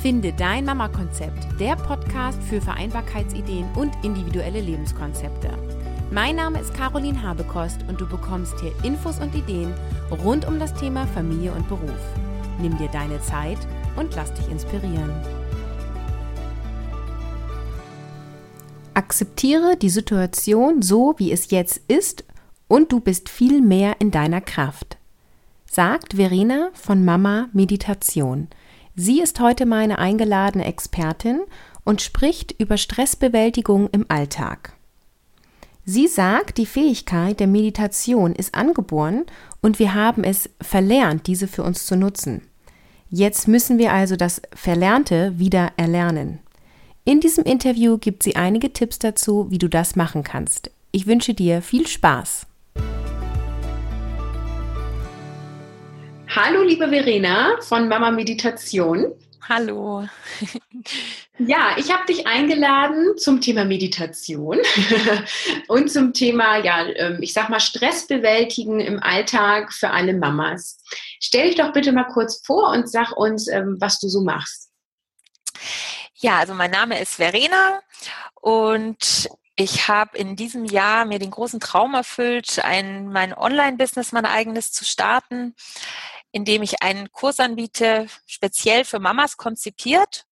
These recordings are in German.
Finde dein Mama-Konzept, der Podcast für Vereinbarkeitsideen und individuelle Lebenskonzepte. Mein Name ist Caroline Habekost und du bekommst hier Infos und Ideen rund um das Thema Familie und Beruf. Nimm dir deine Zeit und lass dich inspirieren. Akzeptiere die Situation so, wie es jetzt ist und du bist viel mehr in deiner Kraft. Sagt Verena von Mama Meditation – Sie ist heute meine eingeladene Expertin und spricht über Stressbewältigung im Alltag. Sie sagt, die Fähigkeit der Meditation ist angeboren und wir haben es verlernt, diese für uns zu nutzen. Jetzt müssen wir also das Verlernte wieder erlernen. In diesem Interview gibt sie einige Tipps dazu, wie du das machen kannst. Ich wünsche dir viel Spaß. Hallo, liebe Verena von Mama Meditation. Hallo. Ja, ich habe dich eingeladen zum Thema Meditation und zum Thema, ja, ähm, ich sag mal, Stress bewältigen im Alltag für alle Mamas. Stell dich doch bitte mal kurz vor und sag uns, ähm, was du so machst. Ja, also mein Name ist Verena und ich habe in diesem Jahr mir den großen Traum erfüllt, ein, mein Online-Business, mein eigenes zu starten indem ich einen Kurs anbiete, speziell für Mamas konzipiert,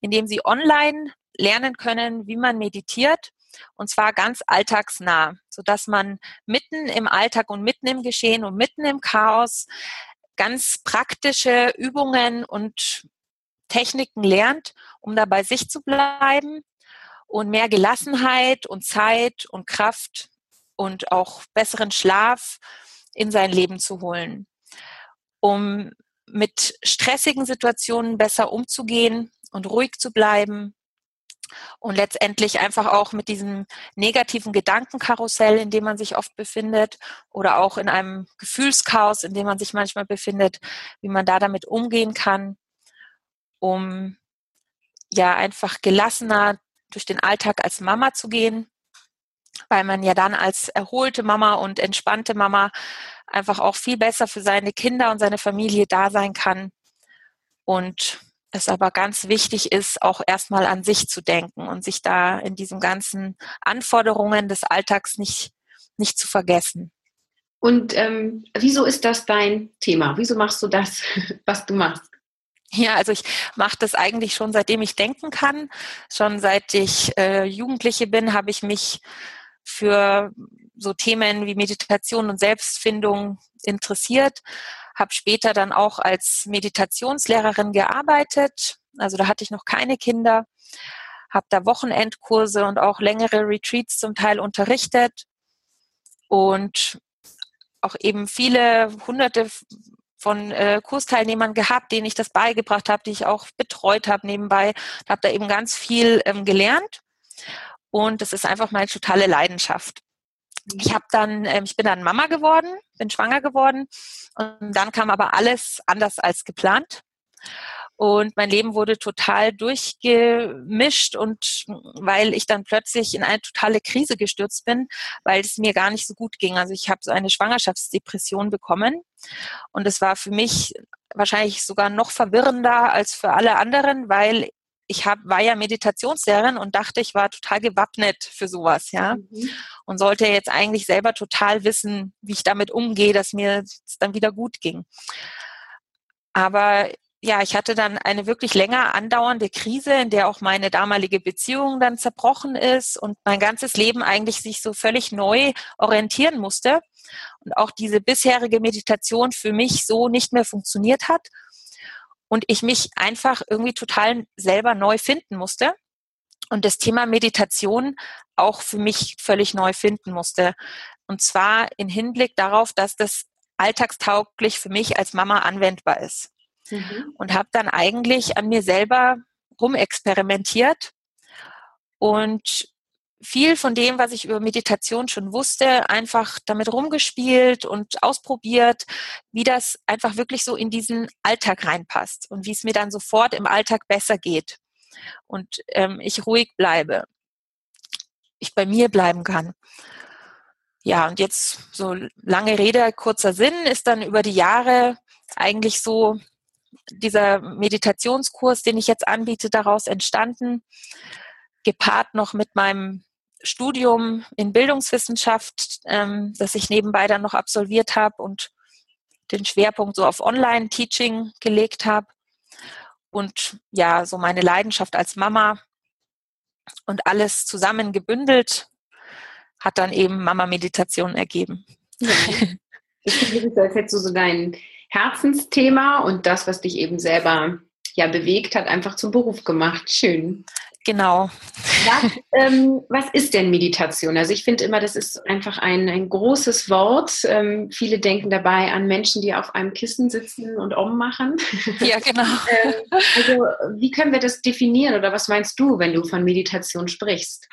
indem sie online lernen können, wie man meditiert und zwar ganz alltagsnah, sodass man mitten im Alltag und mitten im Geschehen und mitten im Chaos ganz praktische Übungen und Techniken lernt, um da bei sich zu bleiben und mehr Gelassenheit und Zeit und Kraft und auch besseren Schlaf in sein Leben zu holen um mit stressigen Situationen besser umzugehen und ruhig zu bleiben und letztendlich einfach auch mit diesem negativen Gedankenkarussell, in dem man sich oft befindet oder auch in einem Gefühlschaos, in dem man sich manchmal befindet, wie man da damit umgehen kann, um ja einfach gelassener durch den Alltag als Mama zu gehen, weil man ja dann als erholte Mama und entspannte Mama einfach auch viel besser für seine Kinder und seine Familie da sein kann. Und es aber ganz wichtig ist, auch erstmal an sich zu denken und sich da in diesen ganzen Anforderungen des Alltags nicht, nicht zu vergessen. Und ähm, wieso ist das dein Thema? Wieso machst du das, was du machst? Ja, also ich mache das eigentlich schon seitdem ich denken kann. Schon seit ich äh, Jugendliche bin, habe ich mich für so Themen wie Meditation und Selbstfindung interessiert, habe später dann auch als Meditationslehrerin gearbeitet. Also da hatte ich noch keine Kinder, habe da Wochenendkurse und auch längere Retreats zum Teil unterrichtet und auch eben viele hunderte von äh, Kursteilnehmern gehabt, denen ich das beigebracht habe, die ich auch betreut habe nebenbei. Habe da eben ganz viel ähm, gelernt und das ist einfach meine totale Leidenschaft. Ich habe dann, ähm, ich bin dann Mama geworden, bin schwanger geworden und dann kam aber alles anders als geplant. Und mein Leben wurde total durchgemischt und weil ich dann plötzlich in eine totale Krise gestürzt bin, weil es mir gar nicht so gut ging. Also ich habe so eine Schwangerschaftsdepression bekommen und es war für mich wahrscheinlich sogar noch verwirrender als für alle anderen, weil ich hab, war ja Meditationslehrerin und dachte, ich war total gewappnet für sowas, ja. Mhm. Und sollte jetzt eigentlich selber total wissen, wie ich damit umgehe, dass mir es dann wieder gut ging. Aber ja, ich hatte dann eine wirklich länger andauernde Krise, in der auch meine damalige Beziehung dann zerbrochen ist und mein ganzes Leben eigentlich sich so völlig neu orientieren musste. Und auch diese bisherige Meditation für mich so nicht mehr funktioniert hat und ich mich einfach irgendwie total selber neu finden musste und das Thema Meditation auch für mich völlig neu finden musste. Und zwar in Hinblick darauf, dass das alltagstauglich für mich als Mama anwendbar ist. Mhm. Und habe dann eigentlich an mir selber rumexperimentiert und viel von dem, was ich über Meditation schon wusste, einfach damit rumgespielt und ausprobiert, wie das einfach wirklich so in diesen Alltag reinpasst und wie es mir dann sofort im Alltag besser geht und ähm, ich ruhig bleibe, ich bei mir bleiben kann. Ja, und jetzt so lange Rede, kurzer Sinn ist dann über die Jahre eigentlich so dieser Meditationskurs, den ich jetzt anbiete, daraus entstanden, gepaart noch mit meinem Studium in Bildungswissenschaft, ähm, das ich nebenbei dann noch absolviert habe und den Schwerpunkt so auf Online-Teaching gelegt habe. Und ja, so meine Leidenschaft als Mama und alles zusammen gebündelt hat dann eben Mama-Meditation ergeben. Ja. Das ist, als hättest du so dein Herzensthema und das, was dich eben selber ja bewegt hat, einfach zum Beruf gemacht. Schön. Genau. Was, ähm, was ist denn Meditation? Also ich finde immer, das ist einfach ein, ein großes Wort. Ähm, viele denken dabei an Menschen, die auf einem Kissen sitzen und ummachen. Ja, genau. ähm, also wie können wir das definieren oder was meinst du, wenn du von Meditation sprichst?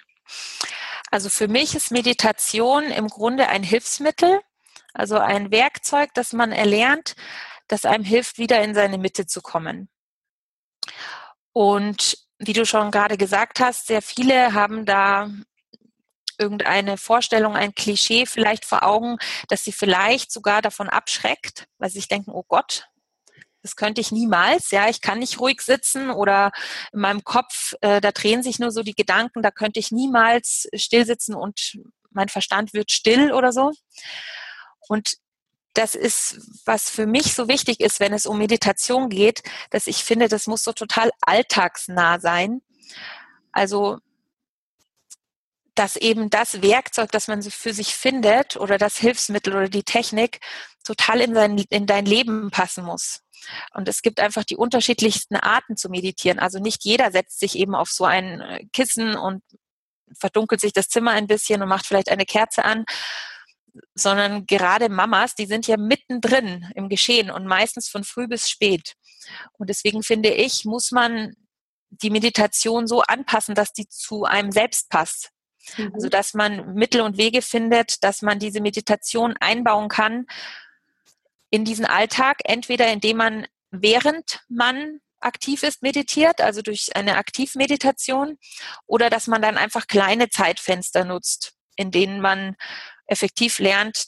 Also für mich ist Meditation im Grunde ein Hilfsmittel, also ein Werkzeug, das man erlernt, das einem hilft, wieder in seine Mitte zu kommen. Und wie du schon gerade gesagt hast, sehr viele haben da irgendeine Vorstellung, ein Klischee vielleicht vor Augen, dass sie vielleicht sogar davon abschreckt, weil sie sich denken, oh Gott, das könnte ich niemals, ja, ich kann nicht ruhig sitzen oder in meinem Kopf, äh, da drehen sich nur so die Gedanken, da könnte ich niemals still sitzen und mein Verstand wird still oder so. Und das ist, was für mich so wichtig ist, wenn es um Meditation geht, dass ich finde, das muss so total alltagsnah sein. Also, dass eben das Werkzeug, das man für sich findet oder das Hilfsmittel oder die Technik total in, sein, in dein Leben passen muss. Und es gibt einfach die unterschiedlichsten Arten zu meditieren. Also nicht jeder setzt sich eben auf so ein äh, Kissen und verdunkelt sich das Zimmer ein bisschen und macht vielleicht eine Kerze an, sondern gerade Mamas, die sind ja mittendrin im Geschehen und meistens von früh bis spät. Und deswegen finde ich, muss man die Meditation so anpassen, dass die zu einem selbst passt. Mhm. Also dass man Mittel und Wege findet, dass man diese Meditation einbauen kann in diesen Alltag, entweder indem man während man aktiv ist, meditiert, also durch eine Aktivmeditation, oder dass man dann einfach kleine Zeitfenster nutzt, in denen man effektiv lernt,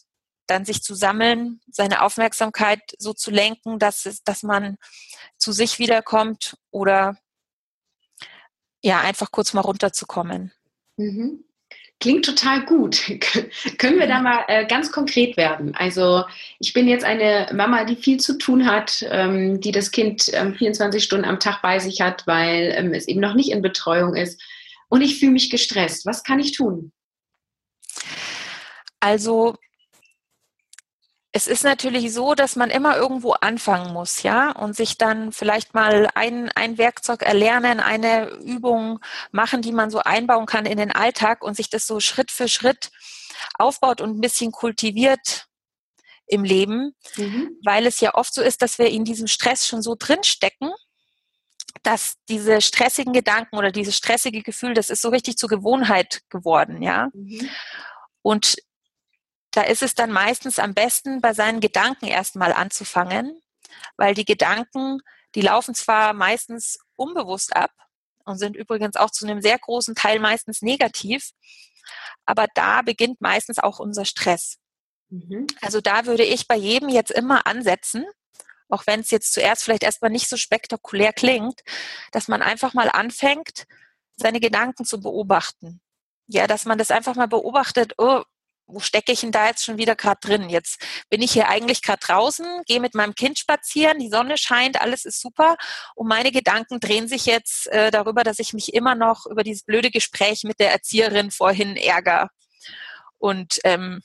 dann sich zu sammeln, seine Aufmerksamkeit so zu lenken, dass, es, dass man zu sich wiederkommt oder ja, einfach kurz mal runterzukommen. Mhm. Klingt total gut. Können wir da mal äh, ganz konkret werden? Also ich bin jetzt eine Mama, die viel zu tun hat, ähm, die das Kind ähm, 24 Stunden am Tag bei sich hat, weil ähm, es eben noch nicht in Betreuung ist. Und ich fühle mich gestresst. Was kann ich tun? Also es ist natürlich so, dass man immer irgendwo anfangen muss, ja, und sich dann vielleicht mal ein, ein Werkzeug erlernen, eine Übung machen, die man so einbauen kann in den Alltag und sich das so Schritt für Schritt aufbaut und ein bisschen kultiviert im Leben, mhm. weil es ja oft so ist, dass wir in diesem Stress schon so drinstecken, dass diese stressigen Gedanken oder dieses stressige Gefühl, das ist so richtig zur Gewohnheit geworden, ja. Mhm. Und da ist es dann meistens am besten, bei seinen Gedanken erstmal anzufangen, weil die Gedanken, die laufen zwar meistens unbewusst ab und sind übrigens auch zu einem sehr großen Teil meistens negativ, aber da beginnt meistens auch unser Stress. Mhm. Also da würde ich bei jedem jetzt immer ansetzen, auch wenn es jetzt zuerst vielleicht erstmal nicht so spektakulär klingt, dass man einfach mal anfängt, seine Gedanken zu beobachten. Ja, dass man das einfach mal beobachtet, oh, wo stecke ich denn da jetzt schon wieder gerade drin? Jetzt bin ich hier eigentlich gerade draußen, gehe mit meinem Kind spazieren, die Sonne scheint, alles ist super und meine Gedanken drehen sich jetzt äh, darüber, dass ich mich immer noch über dieses blöde Gespräch mit der Erzieherin vorhin ärgere und ähm,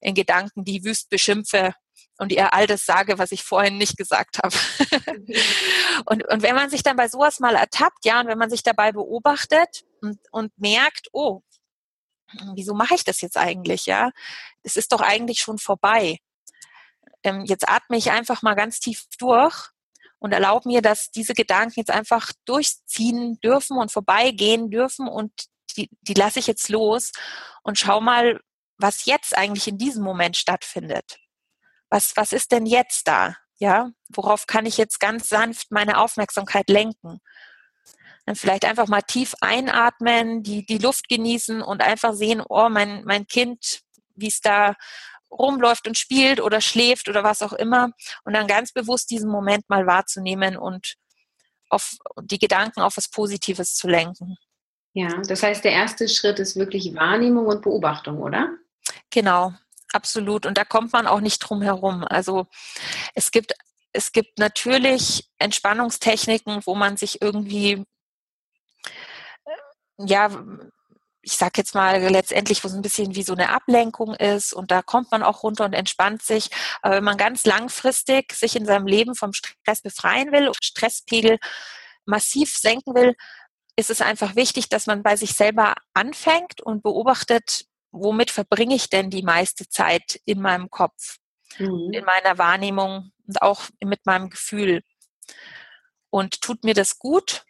in Gedanken die wüst beschimpfe und ihr all das sage, was ich vorhin nicht gesagt habe. und, und wenn man sich dann bei sowas mal ertappt, ja, und wenn man sich dabei beobachtet und, und merkt, oh, wieso mache ich das jetzt eigentlich, ja? Es ist doch eigentlich schon vorbei. Ähm, jetzt atme ich einfach mal ganz tief durch und erlaube mir, dass diese Gedanken jetzt einfach durchziehen dürfen und vorbeigehen dürfen und die, die lasse ich jetzt los und schau mal, was jetzt eigentlich in diesem Moment stattfindet. Was, was ist denn jetzt da? Ja, worauf kann ich jetzt ganz sanft meine Aufmerksamkeit lenken? Dann vielleicht einfach mal tief einatmen, die, die Luft genießen und einfach sehen, oh, mein, mein Kind, wie es da rumläuft und spielt oder schläft oder was auch immer und dann ganz bewusst diesen Moment mal wahrzunehmen und auf die Gedanken auf was Positives zu lenken. Ja, das heißt, der erste Schritt ist wirklich Wahrnehmung und Beobachtung, oder? Genau, absolut. Und da kommt man auch nicht drum herum. Also es gibt, es gibt natürlich Entspannungstechniken, wo man sich irgendwie, ja, ich sag jetzt mal letztendlich, wo es ein bisschen wie so eine Ablenkung ist und da kommt man auch runter und entspannt sich. Aber wenn man ganz langfristig sich in seinem Leben vom Stress befreien will, Stresspegel massiv senken will, ist es einfach wichtig, dass man bei sich selber anfängt und beobachtet, womit verbringe ich denn die meiste Zeit in meinem Kopf, mhm. in meiner Wahrnehmung und auch mit meinem Gefühl. Und tut mir das gut?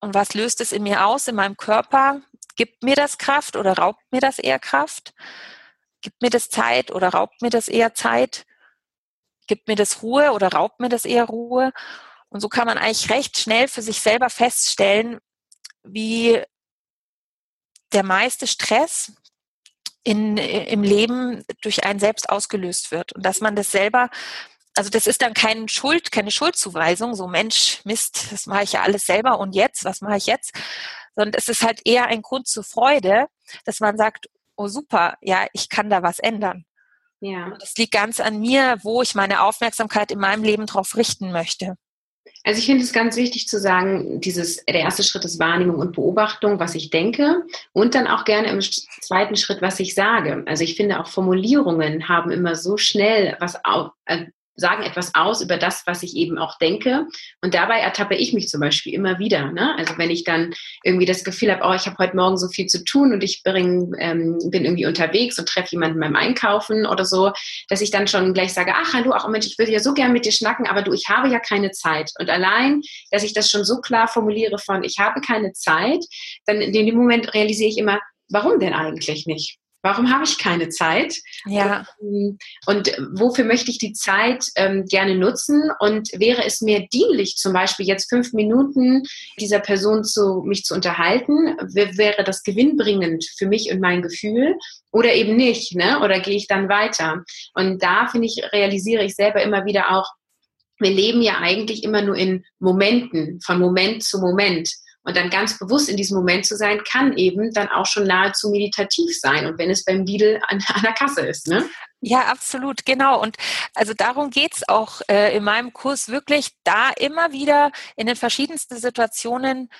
Und was löst es in mir aus, in meinem Körper? Gibt mir das Kraft oder raubt mir das eher Kraft? Gibt mir das Zeit oder raubt mir das eher Zeit? Gibt mir das Ruhe oder raubt mir das eher Ruhe? Und so kann man eigentlich recht schnell für sich selber feststellen, wie der meiste Stress in, im Leben durch einen selbst ausgelöst wird. Und dass man das selber, also das ist dann keine Schuld, keine Schuldzuweisung, so Mensch, Mist, das mache ich ja alles selber und jetzt, was mache ich jetzt? Sondern es ist halt eher ein Grund zur Freude, dass man sagt, oh super, ja, ich kann da was ändern. Ja. Das liegt ganz an mir, wo ich meine Aufmerksamkeit in meinem Leben drauf richten möchte. Also ich finde es ganz wichtig zu sagen, dieses, der erste Schritt ist Wahrnehmung und Beobachtung, was ich denke und dann auch gerne im zweiten Schritt, was ich sage. Also ich finde auch Formulierungen haben immer so schnell was auf, äh, sagen etwas aus über das, was ich eben auch denke. Und dabei ertappe ich mich zum Beispiel immer wieder. Ne? Also wenn ich dann irgendwie das Gefühl habe, oh, ich habe heute Morgen so viel zu tun und ich bring, ähm, bin irgendwie unterwegs und treffe jemanden beim Einkaufen oder so, dass ich dann schon gleich sage, ach hallo, ach Mensch, ich würde ja so gern mit dir schnacken, aber du, ich habe ja keine Zeit. Und allein, dass ich das schon so klar formuliere von, ich habe keine Zeit, dann in dem Moment realisiere ich immer, warum denn eigentlich nicht? Warum habe ich keine Zeit? Ja. Und, und wofür möchte ich die Zeit ähm, gerne nutzen? Und wäre es mir dienlich, zum Beispiel jetzt fünf Minuten dieser Person zu mich zu unterhalten? Wäre das gewinnbringend für mich und mein Gefühl? Oder eben nicht, ne? Oder gehe ich dann weiter? Und da finde ich, realisiere ich selber immer wieder auch, wir leben ja eigentlich immer nur in Momenten, von Moment zu Moment. Und dann ganz bewusst in diesem Moment zu sein, kann eben dann auch schon nahezu meditativ sein. Und wenn es beim Lidl an, an der Kasse ist, ne? Ja, absolut, genau. Und also darum geht's auch äh, in meinem Kurs wirklich, da immer wieder in den verschiedensten Situationen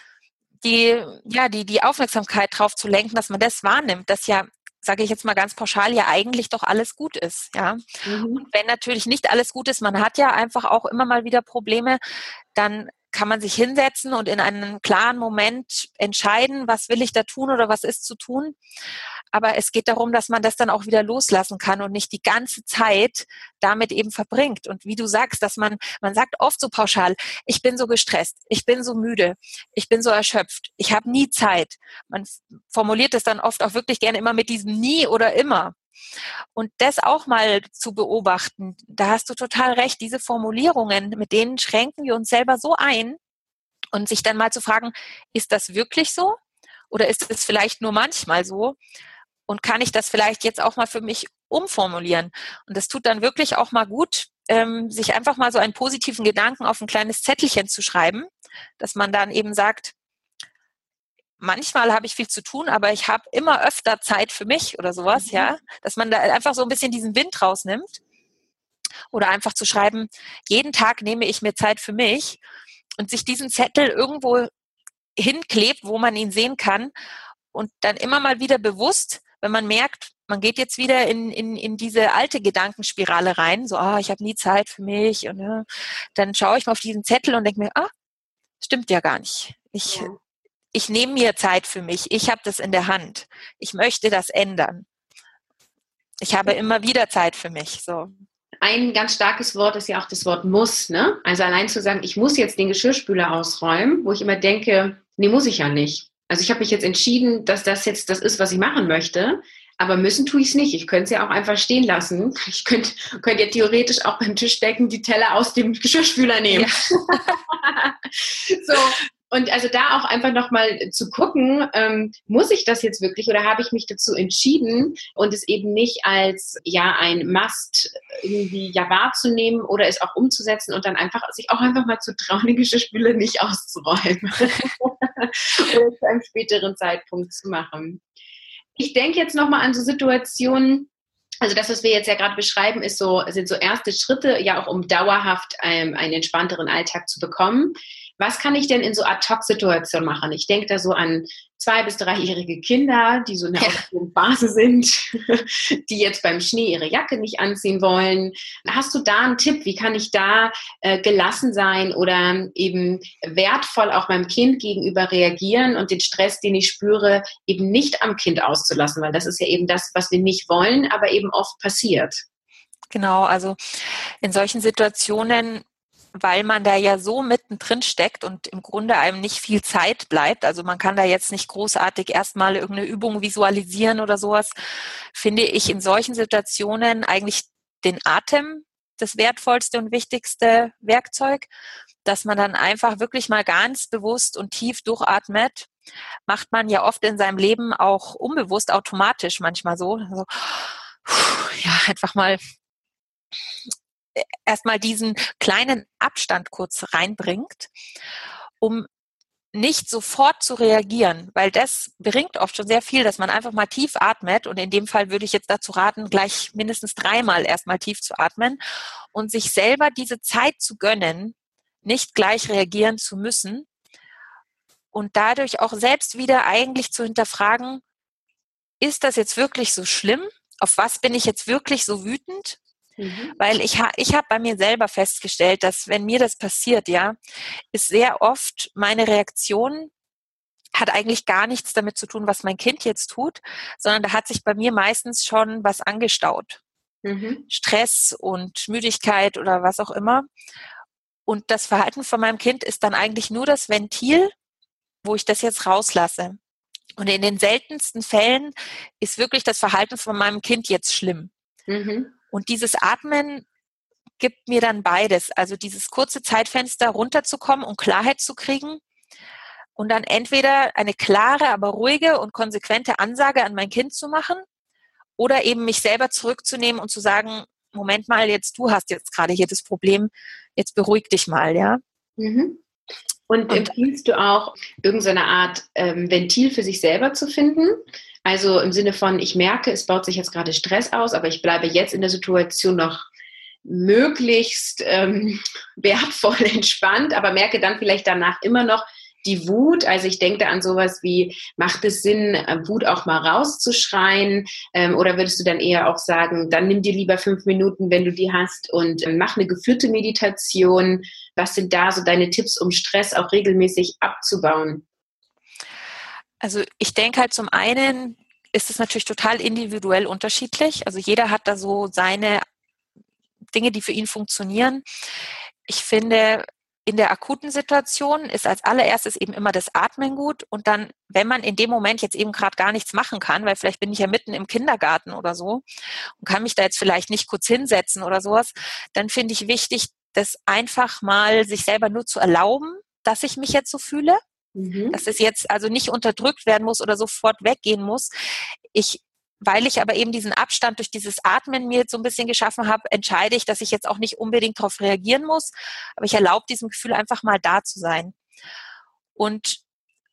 die, ja, die, die Aufmerksamkeit drauf zu lenken, dass man das wahrnimmt, dass ja sage ich jetzt mal ganz pauschal, ja eigentlich doch alles gut ist. Ja. Mhm. Und wenn natürlich nicht alles gut ist, man hat ja einfach auch immer mal wieder Probleme, dann kann man sich hinsetzen und in einem klaren Moment entscheiden, was will ich da tun oder was ist zu tun. Aber es geht darum, dass man das dann auch wieder loslassen kann und nicht die ganze Zeit damit eben verbringt. Und wie du sagst, dass man, man sagt oft so pauschal, ich bin so gestresst, ich bin so müde, ich bin so erschöpft, ich habe nie Zeit. Man formuliert es dann oft auch wirklich gerne immer mit diesem nie oder immer. Und das auch mal zu beobachten, da hast du total recht, diese Formulierungen, mit denen schränken wir uns selber so ein und sich dann mal zu fragen, ist das wirklich so? Oder ist es vielleicht nur manchmal so? Und kann ich das vielleicht jetzt auch mal für mich umformulieren? Und das tut dann wirklich auch mal gut, ähm, sich einfach mal so einen positiven Gedanken auf ein kleines Zettelchen zu schreiben, dass man dann eben sagt, manchmal habe ich viel zu tun, aber ich habe immer öfter Zeit für mich oder sowas, mhm. ja, dass man da einfach so ein bisschen diesen Wind rausnimmt oder einfach zu schreiben, jeden Tag nehme ich mir Zeit für mich und sich diesen Zettel irgendwo hinklebt, wo man ihn sehen kann und dann immer mal wieder bewusst, wenn man merkt, man geht jetzt wieder in, in, in diese alte Gedankenspirale rein, so, ah, ich habe nie Zeit für mich und ja, dann schaue ich mal auf diesen Zettel und denke mir, ah, stimmt ja gar nicht. Ich, ja ich nehme mir Zeit für mich, ich habe das in der Hand, ich möchte das ändern. Ich habe immer wieder Zeit für mich. So. Ein ganz starkes Wort ist ja auch das Wort muss. Ne? Also allein zu sagen, ich muss jetzt den Geschirrspüler ausräumen, wo ich immer denke, nee, muss ich ja nicht. Also ich habe mich jetzt entschieden, dass das jetzt das ist, was ich machen möchte. Aber müssen tue ich es nicht. Ich könnte es ja auch einfach stehen lassen. Ich könnte könnt ja theoretisch auch beim Tischdecken die Teller aus dem Geschirrspüler nehmen. Ja. so, und also da auch einfach nochmal zu gucken, ähm, muss ich das jetzt wirklich oder habe ich mich dazu entschieden und es eben nicht als ja ein Must irgendwie ja wahrzunehmen oder es auch umzusetzen und dann einfach sich auch einfach mal zu trauen, die Geschirrspüle nicht auszuräumen oder zu einem späteren Zeitpunkt zu machen. Ich denke jetzt nochmal an so Situationen, also das, was wir jetzt ja gerade beschreiben, ist so, sind so erste Schritte, ja auch um dauerhaft ähm, einen entspannteren Alltag zu bekommen was kann ich denn in so Ad-Hoc-Situationen machen? Ich denke da so an zwei- bis dreijährige Kinder, die so eine ja. Basis sind, die jetzt beim Schnee ihre Jacke nicht anziehen wollen. Hast du da einen Tipp? Wie kann ich da äh, gelassen sein oder eben wertvoll auch meinem Kind gegenüber reagieren und den Stress, den ich spüre, eben nicht am Kind auszulassen? Weil das ist ja eben das, was wir nicht wollen, aber eben oft passiert. Genau, also in solchen Situationen weil man da ja so mittendrin steckt und im Grunde einem nicht viel Zeit bleibt. Also man kann da jetzt nicht großartig erstmal irgendeine Übung visualisieren oder sowas, finde ich in solchen Situationen eigentlich den Atem das wertvollste und wichtigste Werkzeug, dass man dann einfach wirklich mal ganz bewusst und tief durchatmet. Macht man ja oft in seinem Leben auch unbewusst automatisch manchmal so. Also, ja, einfach mal erstmal diesen kleinen Abstand kurz reinbringt, um nicht sofort zu reagieren, weil das bringt oft schon sehr viel, dass man einfach mal tief atmet und in dem Fall würde ich jetzt dazu raten, gleich mindestens dreimal erstmal tief zu atmen und sich selber diese Zeit zu gönnen, nicht gleich reagieren zu müssen und dadurch auch selbst wieder eigentlich zu hinterfragen, ist das jetzt wirklich so schlimm? Auf was bin ich jetzt wirklich so wütend? Mhm. Weil ich, ha ich habe bei mir selber festgestellt, dass wenn mir das passiert, ja, ist sehr oft meine Reaktion hat eigentlich gar nichts damit zu tun, was mein Kind jetzt tut, sondern da hat sich bei mir meistens schon was angestaut. Mhm. Stress und Müdigkeit oder was auch immer. Und das Verhalten von meinem Kind ist dann eigentlich nur das Ventil, wo ich das jetzt rauslasse. Und in den seltensten Fällen ist wirklich das Verhalten von meinem Kind jetzt schlimm. Mhm. Und dieses Atmen gibt mir dann beides. Also dieses kurze Zeitfenster runterzukommen und Klarheit zu kriegen und dann entweder eine klare, aber ruhige und konsequente Ansage an mein Kind zu machen oder eben mich selber zurückzunehmen und zu sagen, Moment mal, jetzt du hast jetzt gerade hier das Problem, jetzt beruhig dich mal, ja. Mhm. Und, und empfiehlst du auch irgendeine Art ähm, Ventil für sich selber zu finden? Also im Sinne von, ich merke, es baut sich jetzt gerade Stress aus, aber ich bleibe jetzt in der Situation noch möglichst ähm, wertvoll entspannt, aber merke dann vielleicht danach immer noch, die Wut, also ich denke an sowas wie, macht es Sinn, äh, Wut auch mal rauszuschreien? Ähm, oder würdest du dann eher auch sagen, dann nimm dir lieber fünf Minuten, wenn du die hast und äh, mach eine geführte Meditation? Was sind da so deine Tipps, um Stress auch regelmäßig abzubauen? Also ich denke halt zum einen ist es natürlich total individuell unterschiedlich. Also jeder hat da so seine Dinge, die für ihn funktionieren. Ich finde, in der akuten Situation ist als allererstes eben immer das Atmen gut und dann, wenn man in dem Moment jetzt eben gerade gar nichts machen kann, weil vielleicht bin ich ja mitten im Kindergarten oder so und kann mich da jetzt vielleicht nicht kurz hinsetzen oder sowas, dann finde ich wichtig, das einfach mal sich selber nur zu erlauben, dass ich mich jetzt so fühle Mhm. Dass es jetzt also nicht unterdrückt werden muss oder sofort weggehen muss. Ich weil ich aber eben diesen Abstand durch dieses Atmen mir jetzt so ein bisschen geschaffen habe, entscheide ich, dass ich jetzt auch nicht unbedingt darauf reagieren muss, aber ich erlaube diesem Gefühl einfach mal da zu sein. Und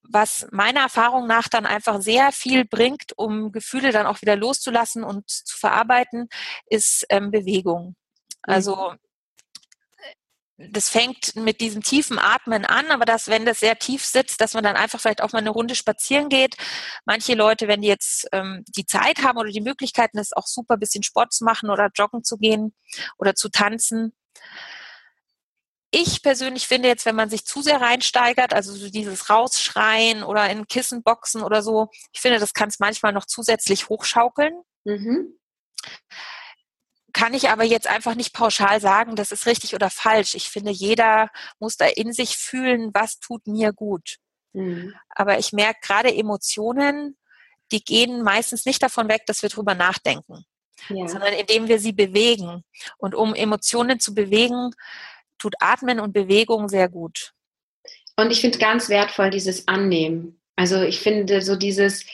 was meiner Erfahrung nach dann einfach sehr viel bringt, um Gefühle dann auch wieder loszulassen und zu verarbeiten, ist ähm, Bewegung. Also mhm das fängt mit diesem tiefen Atmen an, aber dass, wenn das sehr tief sitzt, dass man dann einfach vielleicht auch mal eine Runde spazieren geht. Manche Leute, wenn die jetzt ähm, die Zeit haben oder die Möglichkeiten, ist auch super, bisschen Sport zu machen oder joggen zu gehen oder zu tanzen. Ich persönlich finde jetzt, wenn man sich zu sehr reinsteigert, also so dieses Rausschreien oder in Kissenboxen oder so, ich finde, das kann es manchmal noch zusätzlich hochschaukeln. Mhm kann ich aber jetzt einfach nicht pauschal sagen, das ist richtig oder falsch. Ich finde, jeder muss da in sich fühlen, was tut mir gut. Mhm. Aber ich merke gerade Emotionen, die gehen meistens nicht davon weg, dass wir drüber nachdenken, ja. sondern indem wir sie bewegen. Und um Emotionen zu bewegen, tut Atmen und Bewegung sehr gut. Und ich finde ganz wertvoll dieses Annehmen. Also ich finde so dieses,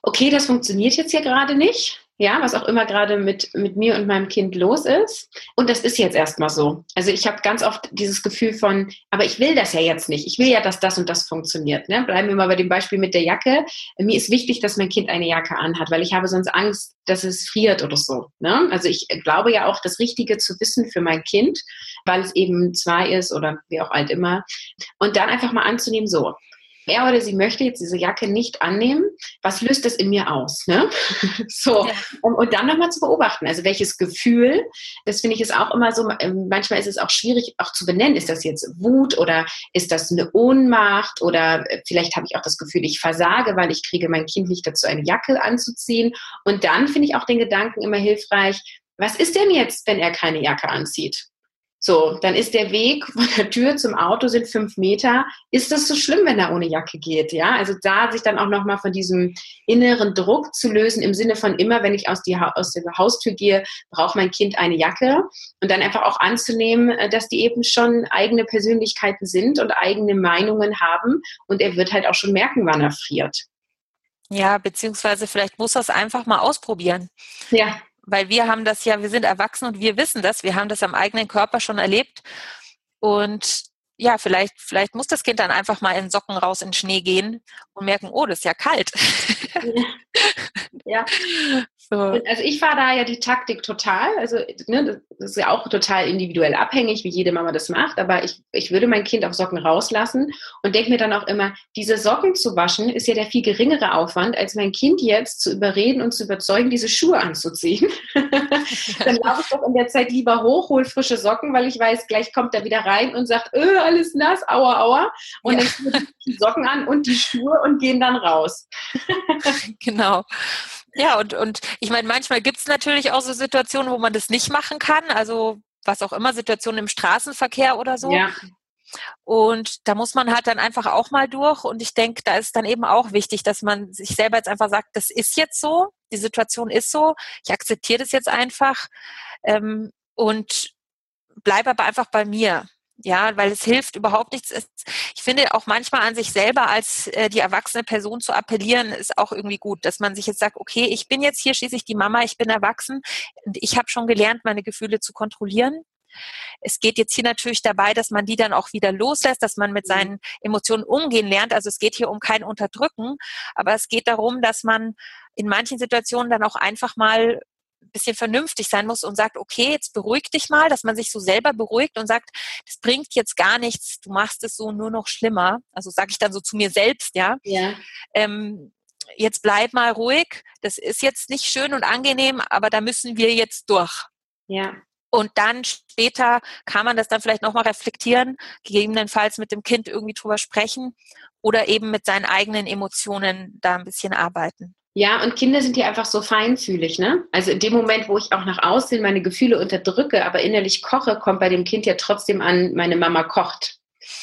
okay, das funktioniert jetzt hier gerade nicht ja, was auch immer gerade mit, mit mir und meinem Kind los ist. Und das ist jetzt erstmal so. Also ich habe ganz oft dieses Gefühl von, aber ich will das ja jetzt nicht. Ich will ja, dass das und das funktioniert. Ne? Bleiben wir mal bei dem Beispiel mit der Jacke. Mir ist wichtig, dass mein Kind eine Jacke anhat, weil ich habe sonst Angst, dass es friert oder so. Ne? Also ich glaube ja auch, das Richtige zu wissen für mein Kind, weil es eben zwei ist oder wie auch alt immer. Und dann einfach mal anzunehmen, so, er oder sie möchte jetzt diese Jacke nicht annehmen, was löst das in mir aus? Ne? so, ja. und, und, dann nochmal zu beobachten, also welches Gefühl, das finde ich ist auch immer so, ähm, manchmal ist es auch schwierig auch zu benennen, ist das jetzt Wut oder ist das eine Ohnmacht oder äh, vielleicht habe ich auch das Gefühl, ich versage, weil ich kriege mein Kind nicht dazu, eine Jacke anzuziehen. Und dann finde ich auch den Gedanken immer hilfreich, was ist denn jetzt, wenn er keine Jacke anzieht? So, dann ist der Weg von der Tür zum Auto sind fünf Meter. Ist das so schlimm, wenn er ohne Jacke geht? Ja, also da sich dann auch nochmal von diesem inneren Druck zu lösen im Sinne von immer, wenn ich aus, die, aus der Haustür gehe, braucht mein Kind eine Jacke und dann einfach auch anzunehmen, äh, dass die eben schon eigene Persönlichkeiten sind und eigene Meinungen haben und er wird halt auch schon merken, wann er friert. Ja, beziehungsweise vielleicht muss er es einfach mal ausprobieren. Ja weil wir haben das ja, wir sind erwachsen und wir wissen das, wir haben das am eigenen Körper schon erlebt. Und ja, vielleicht, vielleicht muss das Kind dann einfach mal in Socken raus in den Schnee gehen und merken, oh, das ist ja kalt. Ja. So. Also ich fahre da ja die Taktik total. Also ne, das ist ja auch total individuell abhängig, wie jede Mama das macht. Aber ich, ich würde mein Kind auf Socken rauslassen und denke mir dann auch immer, diese Socken zu waschen ist ja der viel geringere Aufwand, als mein Kind jetzt zu überreden und zu überzeugen, diese Schuhe anzuziehen. dann laufe ich doch in der Zeit lieber hoch, hole frische Socken, weil ich weiß, gleich kommt er wieder rein und sagt, öh, alles nass, aua, aua. Und ja. dann ziehe ich die Socken an und die Schuhe und gehen dann raus. genau. Ja, und, und ich meine, manchmal gibt es natürlich auch so Situationen, wo man das nicht machen kann. Also was auch immer, Situationen im Straßenverkehr oder so. Ja. Und da muss man halt dann einfach auch mal durch. Und ich denke, da ist dann eben auch wichtig, dass man sich selber jetzt einfach sagt, das ist jetzt so, die Situation ist so, ich akzeptiere das jetzt einfach ähm, und bleibe aber einfach bei mir. Ja, weil es hilft überhaupt nichts. Ich finde auch manchmal an sich selber als äh, die erwachsene Person zu appellieren, ist auch irgendwie gut, dass man sich jetzt sagt, okay, ich bin jetzt hier schließlich die Mama, ich bin erwachsen und ich habe schon gelernt, meine Gefühle zu kontrollieren. Es geht jetzt hier natürlich dabei, dass man die dann auch wieder loslässt, dass man mit mhm. seinen Emotionen umgehen lernt. Also es geht hier um kein Unterdrücken, aber es geht darum, dass man in manchen Situationen dann auch einfach mal bisschen vernünftig sein muss und sagt, okay, jetzt beruhig dich mal, dass man sich so selber beruhigt und sagt, das bringt jetzt gar nichts, du machst es so nur noch schlimmer. Also sage ich dann so zu mir selbst, ja. ja. Ähm, jetzt bleib mal ruhig, das ist jetzt nicht schön und angenehm, aber da müssen wir jetzt durch. Ja. Und dann später kann man das dann vielleicht nochmal reflektieren, gegebenenfalls mit dem Kind irgendwie drüber sprechen oder eben mit seinen eigenen Emotionen da ein bisschen arbeiten. Ja, und Kinder sind ja einfach so feinfühlig, ne? Also in dem Moment, wo ich auch nach außen meine Gefühle unterdrücke, aber innerlich koche, kommt bei dem Kind ja trotzdem an, meine Mama kocht.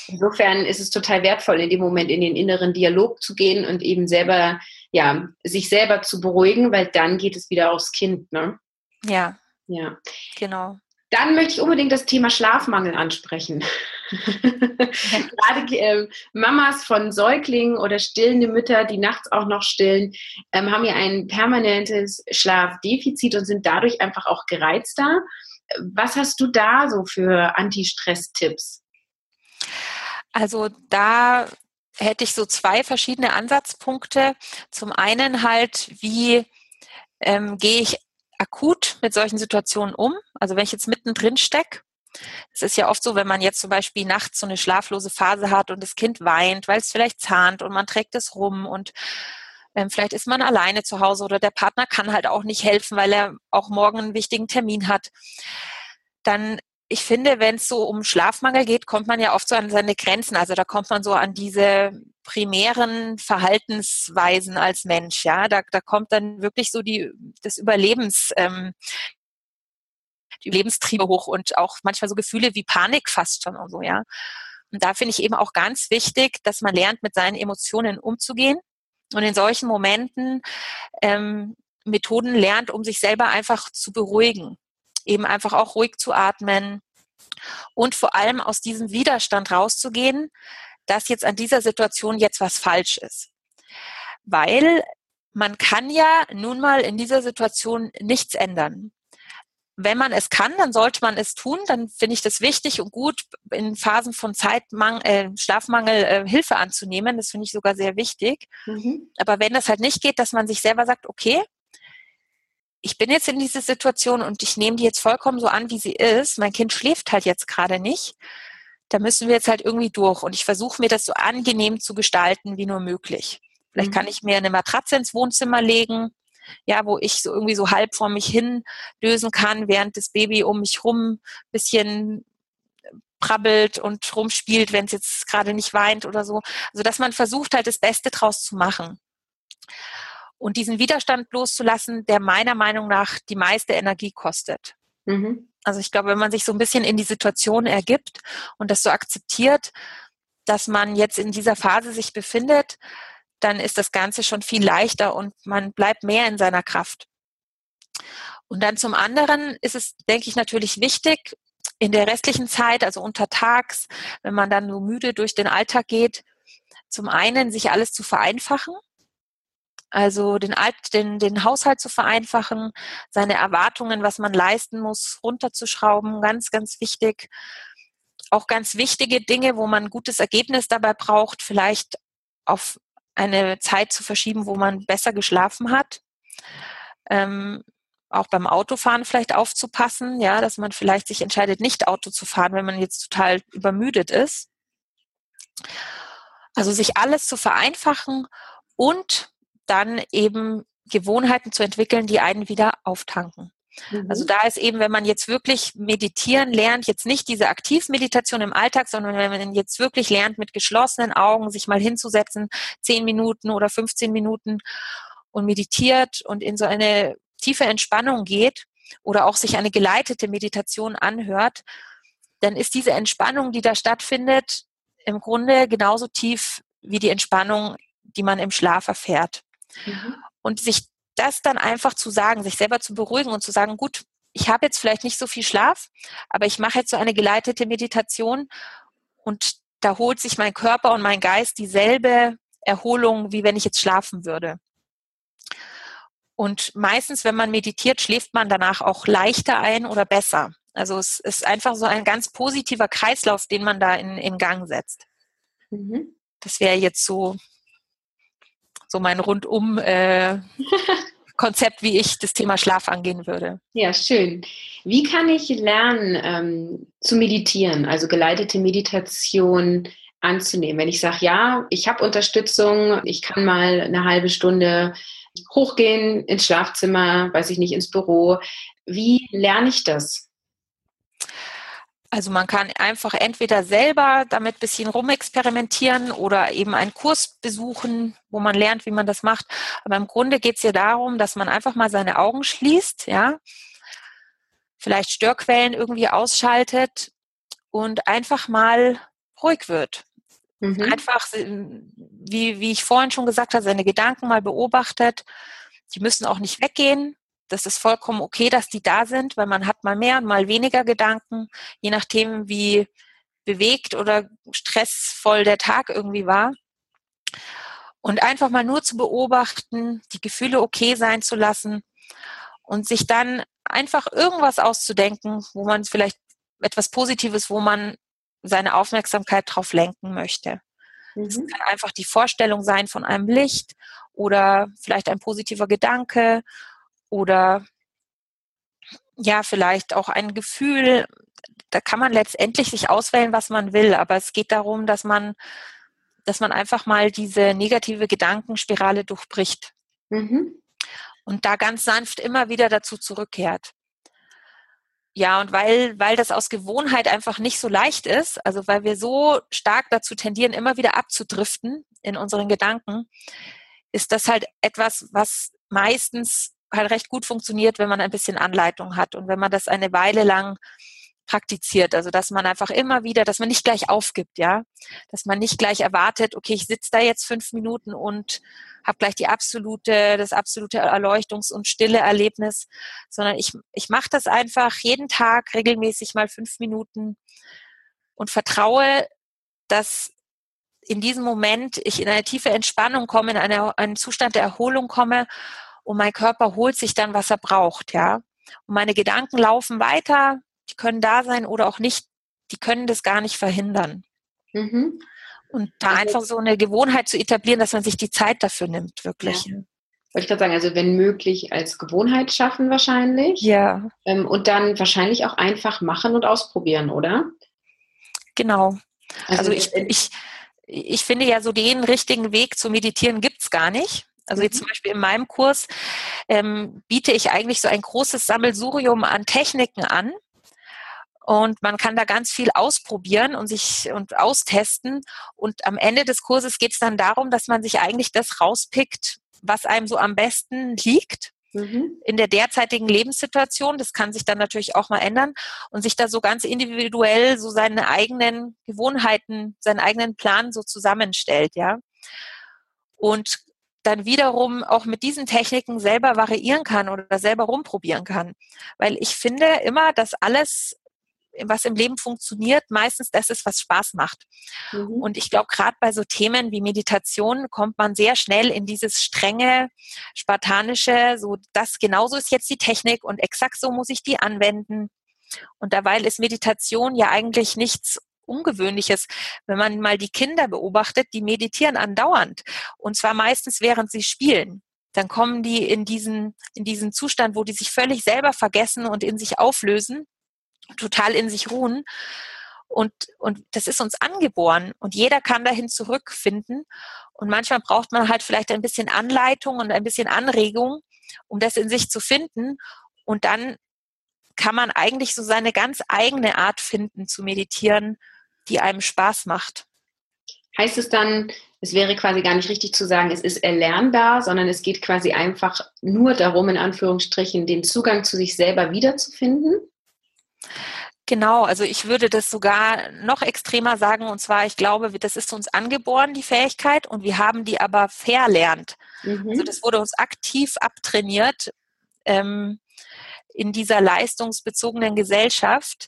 Insofern ist es total wertvoll, in dem Moment in den inneren Dialog zu gehen und eben selber, ja, sich selber zu beruhigen, weil dann geht es wieder aufs Kind, ne? Ja. Ja. Genau. Dann möchte ich unbedingt das Thema Schlafmangel ansprechen. Gerade äh, Mamas von Säuglingen oder stillende Mütter, die nachts auch noch stillen, ähm, haben ja ein permanentes Schlafdefizit und sind dadurch einfach auch gereizter. Was hast du da so für Anti-Stress-Tipps? Also da hätte ich so zwei verschiedene Ansatzpunkte. Zum einen halt, wie ähm, gehe ich akut mit solchen Situationen um? Also wenn ich jetzt mittendrin stecke, es ist ja oft so, wenn man jetzt zum Beispiel nachts so eine schlaflose Phase hat und das Kind weint, weil es vielleicht zahnt und man trägt es rum und ähm, vielleicht ist man alleine zu Hause oder der Partner kann halt auch nicht helfen, weil er auch morgen einen wichtigen Termin hat. Dann ich finde, wenn es so um Schlafmangel geht, kommt man ja oft so an seine Grenzen. Also da kommt man so an diese primären Verhaltensweisen als Mensch. Ja, da, da kommt dann wirklich so die das Überlebens ähm, die Lebenstriebe hoch und auch manchmal so Gefühle wie Panik fast schon und so. Ja, und da finde ich eben auch ganz wichtig, dass man lernt, mit seinen Emotionen umzugehen und in solchen Momenten ähm, Methoden lernt, um sich selber einfach zu beruhigen eben einfach auch ruhig zu atmen und vor allem aus diesem Widerstand rauszugehen, dass jetzt an dieser Situation jetzt was falsch ist. Weil man kann ja nun mal in dieser Situation nichts ändern wenn man es kann, dann sollte man es tun. Dann finde ich das wichtig und gut, in Phasen von Zeitmangel, äh, Schlafmangel äh, Hilfe anzunehmen. Das finde ich sogar sehr wichtig. Mhm. Aber wenn das halt nicht geht, dass man sich selber sagt, okay, ich bin jetzt in dieser Situation und ich nehme die jetzt vollkommen so an, wie sie ist. Mein Kind schläft halt jetzt gerade nicht. Da müssen wir jetzt halt irgendwie durch. Und ich versuche mir das so angenehm zu gestalten wie nur möglich. Vielleicht mhm. kann ich mir eine Matratze ins Wohnzimmer legen ja, wo ich so irgendwie so halb vor mich hin lösen kann, während das Baby um mich rum bisschen prabbelt und rumspielt, wenn es jetzt gerade nicht weint oder so. Also dass man versucht halt das Beste draus zu machen. Und diesen Widerstand loszulassen, der meiner Meinung nach die meiste Energie kostet. Mhm. Also ich glaube, wenn man sich so ein bisschen in die Situation ergibt und das so akzeptiert, dass man jetzt in dieser Phase sich befindet, dann ist das Ganze schon viel leichter und man bleibt mehr in seiner Kraft. Und dann zum anderen ist es, denke ich, natürlich wichtig, in der restlichen Zeit, also untertags, wenn man dann so müde durch den Alltag geht, zum einen sich alles zu vereinfachen, also den, Alt, den, den Haushalt zu vereinfachen, seine Erwartungen, was man leisten muss, runterzuschrauben, ganz, ganz wichtig. Auch ganz wichtige Dinge, wo man ein gutes Ergebnis dabei braucht, vielleicht auf eine Zeit zu verschieben, wo man besser geschlafen hat. Ähm, auch beim Autofahren vielleicht aufzupassen, ja, dass man vielleicht sich entscheidet, nicht Auto zu fahren, wenn man jetzt total übermüdet ist. Also sich alles zu vereinfachen und dann eben Gewohnheiten zu entwickeln, die einen wieder auftanken. Also mhm. Also da ist eben, wenn man jetzt wirklich meditieren lernt, jetzt nicht diese Aktivmeditation im Alltag, sondern wenn man jetzt wirklich lernt, mit geschlossenen Augen sich mal hinzusetzen, zehn Minuten oder 15 Minuten und meditiert und in so eine tiefe Entspannung geht oder auch sich eine geleitete Meditation anhört, dann ist diese Entspannung, die da stattfindet, im Grunde genauso tief wie die Entspannung, die man im Schlaf erfährt. Mhm. Und sich das dann einfach zu sagen, sich selber zu beruhigen und zu sagen, gut, ich habe jetzt vielleicht nicht so viel Schlaf, aber ich mache jetzt so eine geleitete Meditation und da holt sich mein Körper und mein Geist dieselbe Erholung, wie wenn ich jetzt schlafen würde. Und meistens, wenn man meditiert, schläft man danach auch leichter ein oder besser. Also es ist einfach so ein ganz positiver Kreislauf, den man da in, in Gang setzt. Mhm. Das wäre jetzt so so mein rundum äh, Konzept, wie ich das Thema Schlaf angehen würde. Ja, schön. Wie kann ich lernen ähm, zu meditieren, also geleitete Meditation anzunehmen? Wenn ich sage, ja, ich habe Unterstützung, ich kann mal eine halbe Stunde hochgehen ins Schlafzimmer, weiß ich nicht, ins Büro. Wie lerne ich das? Also man kann einfach entweder selber damit ein bisschen rumexperimentieren oder eben einen Kurs besuchen, wo man lernt, wie man das macht. Aber im Grunde geht es ja darum, dass man einfach mal seine Augen schließt, ja, vielleicht Störquellen irgendwie ausschaltet und einfach mal ruhig wird. Mhm. Einfach, wie, wie ich vorhin schon gesagt habe, seine Gedanken mal beobachtet. Die müssen auch nicht weggehen das ist vollkommen okay, dass die da sind, weil man hat mal mehr und mal weniger Gedanken, je nachdem, wie bewegt oder stressvoll der Tag irgendwie war. Und einfach mal nur zu beobachten, die Gefühle okay sein zu lassen und sich dann einfach irgendwas auszudenken, wo man vielleicht etwas Positives, wo man seine Aufmerksamkeit drauf lenken möchte. Es mhm. kann einfach die Vorstellung sein von einem Licht oder vielleicht ein positiver Gedanke oder ja, vielleicht auch ein Gefühl. Da kann man letztendlich sich auswählen, was man will, aber es geht darum, dass man, dass man einfach mal diese negative Gedankenspirale durchbricht. Mhm. Und da ganz sanft immer wieder dazu zurückkehrt. Ja, und weil, weil das aus Gewohnheit einfach nicht so leicht ist, also weil wir so stark dazu tendieren, immer wieder abzudriften in unseren Gedanken, ist das halt etwas, was meistens halt recht gut funktioniert, wenn man ein bisschen Anleitung hat und wenn man das eine Weile lang praktiziert. Also dass man einfach immer wieder, dass man nicht gleich aufgibt, ja, dass man nicht gleich erwartet, okay, ich sitze da jetzt fünf Minuten und habe gleich die absolute, das absolute Erleuchtungs- und stille Erlebnis, sondern ich, ich mache das einfach jeden Tag regelmäßig mal fünf Minuten und vertraue, dass in diesem Moment ich in eine tiefe Entspannung komme, in eine, einen Zustand der Erholung komme und mein Körper holt sich dann, was er braucht, ja. Und meine Gedanken laufen weiter, die können da sein oder auch nicht, die können das gar nicht verhindern. Mhm. Und da also, einfach so eine Gewohnheit zu etablieren, dass man sich die Zeit dafür nimmt, wirklich. Ja. Wollte ich gerade sagen, also wenn möglich als Gewohnheit schaffen wahrscheinlich. Ja. Ähm, und dann wahrscheinlich auch einfach machen und ausprobieren, oder? Genau. Also, also ich, ich, ich finde ja so den richtigen Weg zu meditieren gibt es gar nicht. Also jetzt mhm. zum Beispiel in meinem Kurs ähm, biete ich eigentlich so ein großes Sammelsurium an Techniken an. Und man kann da ganz viel ausprobieren und sich und austesten. Und am Ende des Kurses geht es dann darum, dass man sich eigentlich das rauspickt, was einem so am besten liegt mhm. in der derzeitigen Lebenssituation. Das kann sich dann natürlich auch mal ändern und sich da so ganz individuell so seine eigenen Gewohnheiten, seinen eigenen Plan so zusammenstellt, ja. Und dann wiederum auch mit diesen Techniken selber variieren kann oder selber rumprobieren kann. Weil ich finde immer, dass alles was im Leben funktioniert, meistens das ist, was Spaß macht. Mhm. Und ich glaube, gerade bei so Themen wie Meditation kommt man sehr schnell in dieses strenge, spartanische, so das genauso ist jetzt die Technik und exakt so muss ich die anwenden. Und dabei ist Meditation ja eigentlich nichts Ungewöhnliches, wenn man mal die Kinder beobachtet, die meditieren andauernd. Und zwar meistens während sie spielen dann kommen die in diesen, in diesen Zustand, wo die sich völlig selber vergessen und in sich auflösen total in sich ruhen. Und, und das ist uns angeboren und jeder kann dahin zurückfinden. Und manchmal braucht man halt vielleicht ein bisschen Anleitung und ein bisschen Anregung, um das in sich zu finden. Und dann kann man eigentlich so seine ganz eigene Art finden zu meditieren, die einem Spaß macht. Heißt es dann, es wäre quasi gar nicht richtig zu sagen, es ist erlernbar, sondern es geht quasi einfach nur darum, in Anführungsstrichen, den Zugang zu sich selber wiederzufinden? Genau, also ich würde das sogar noch extremer sagen, und zwar, ich glaube, das ist uns angeboren, die Fähigkeit, und wir haben die aber verlernt. Mhm. Also das wurde uns aktiv abtrainiert ähm, in dieser leistungsbezogenen Gesellschaft.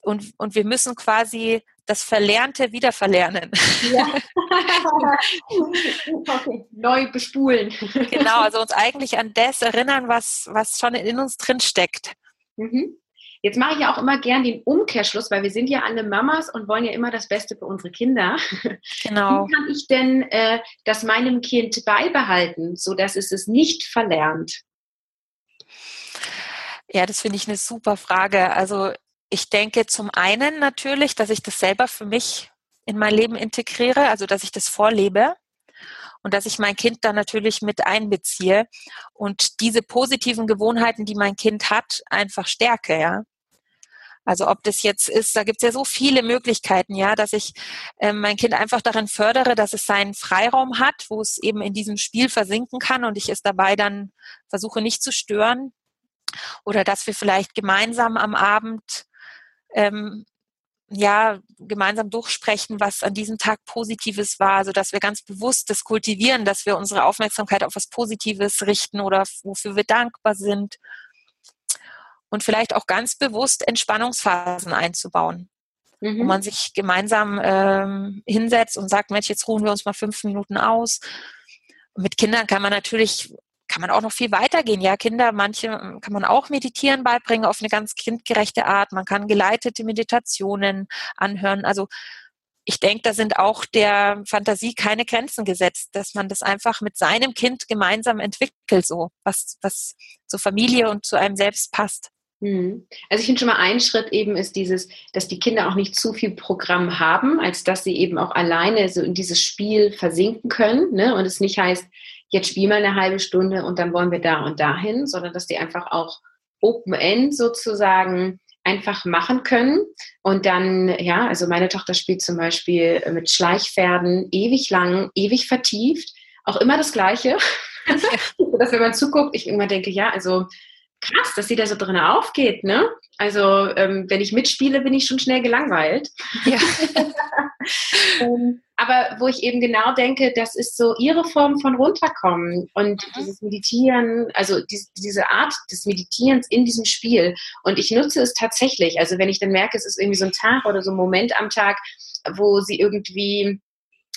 Und, und wir müssen quasi das Verlernte wieder verlernen. Ja. okay. Neu bespulen. genau, also uns eigentlich an das erinnern, was, was schon in uns drin steckt. Mhm. Jetzt mache ich ja auch immer gern den Umkehrschluss, weil wir sind ja alle Mamas und wollen ja immer das Beste für unsere Kinder. Genau. Wie kann ich denn äh, das meinem Kind beibehalten, sodass es es nicht verlernt? Ja, das finde ich eine super Frage. Also ich denke zum einen natürlich, dass ich das selber für mich in mein Leben integriere, also dass ich das vorlebe und dass ich mein Kind dann natürlich mit einbeziehe und diese positiven Gewohnheiten, die mein Kind hat, einfach stärke, ja. Also ob das jetzt ist, da gibt es ja so viele Möglichkeiten, ja, dass ich äh, mein Kind einfach darin fördere, dass es seinen Freiraum hat, wo es eben in diesem Spiel versinken kann und ich es dabei dann versuche nicht zu stören. Oder dass wir vielleicht gemeinsam am Abend ähm, ja, gemeinsam durchsprechen, was an diesem Tag Positives war, also dass wir ganz bewusst das kultivieren, dass wir unsere Aufmerksamkeit auf was Positives richten oder wofür wir dankbar sind. Und vielleicht auch ganz bewusst Entspannungsphasen einzubauen, mhm. wo man sich gemeinsam ähm, hinsetzt und sagt, Mensch, jetzt ruhen wir uns mal fünf Minuten aus. Und mit Kindern kann man natürlich kann man auch noch viel weitergehen. Ja, Kinder, manche ähm, kann man auch meditieren beibringen auf eine ganz kindgerechte Art. Man kann geleitete Meditationen anhören. Also ich denke, da sind auch der Fantasie keine Grenzen gesetzt, dass man das einfach mit seinem Kind gemeinsam entwickelt, so was, was zur Familie und zu einem selbst passt. Mhm. Also ich finde schon mal ein Schritt eben ist dieses, dass die Kinder auch nicht zu viel Programm haben, als dass sie eben auch alleine so in dieses Spiel versinken können. Ne? Und es nicht heißt, jetzt spiel mal eine halbe Stunde und dann wollen wir da und dahin, sondern dass die einfach auch Open-End sozusagen einfach machen können. Und dann, ja, also meine Tochter spielt zum Beispiel mit Schleichpferden ewig lang, ewig vertieft, auch immer das Gleiche. Dass wenn man zuguckt, ich immer denke, ja, also krass, dass sie da so drin aufgeht, ne? Also ähm, wenn ich mitspiele, bin ich schon schnell gelangweilt. Ja. aber wo ich eben genau denke, das ist so ihre Form von runterkommen und mhm. dieses Meditieren, also die, diese Art des Meditierens in diesem Spiel. Und ich nutze es tatsächlich. Also wenn ich dann merke, es ist irgendwie so ein Tag oder so ein Moment am Tag, wo sie irgendwie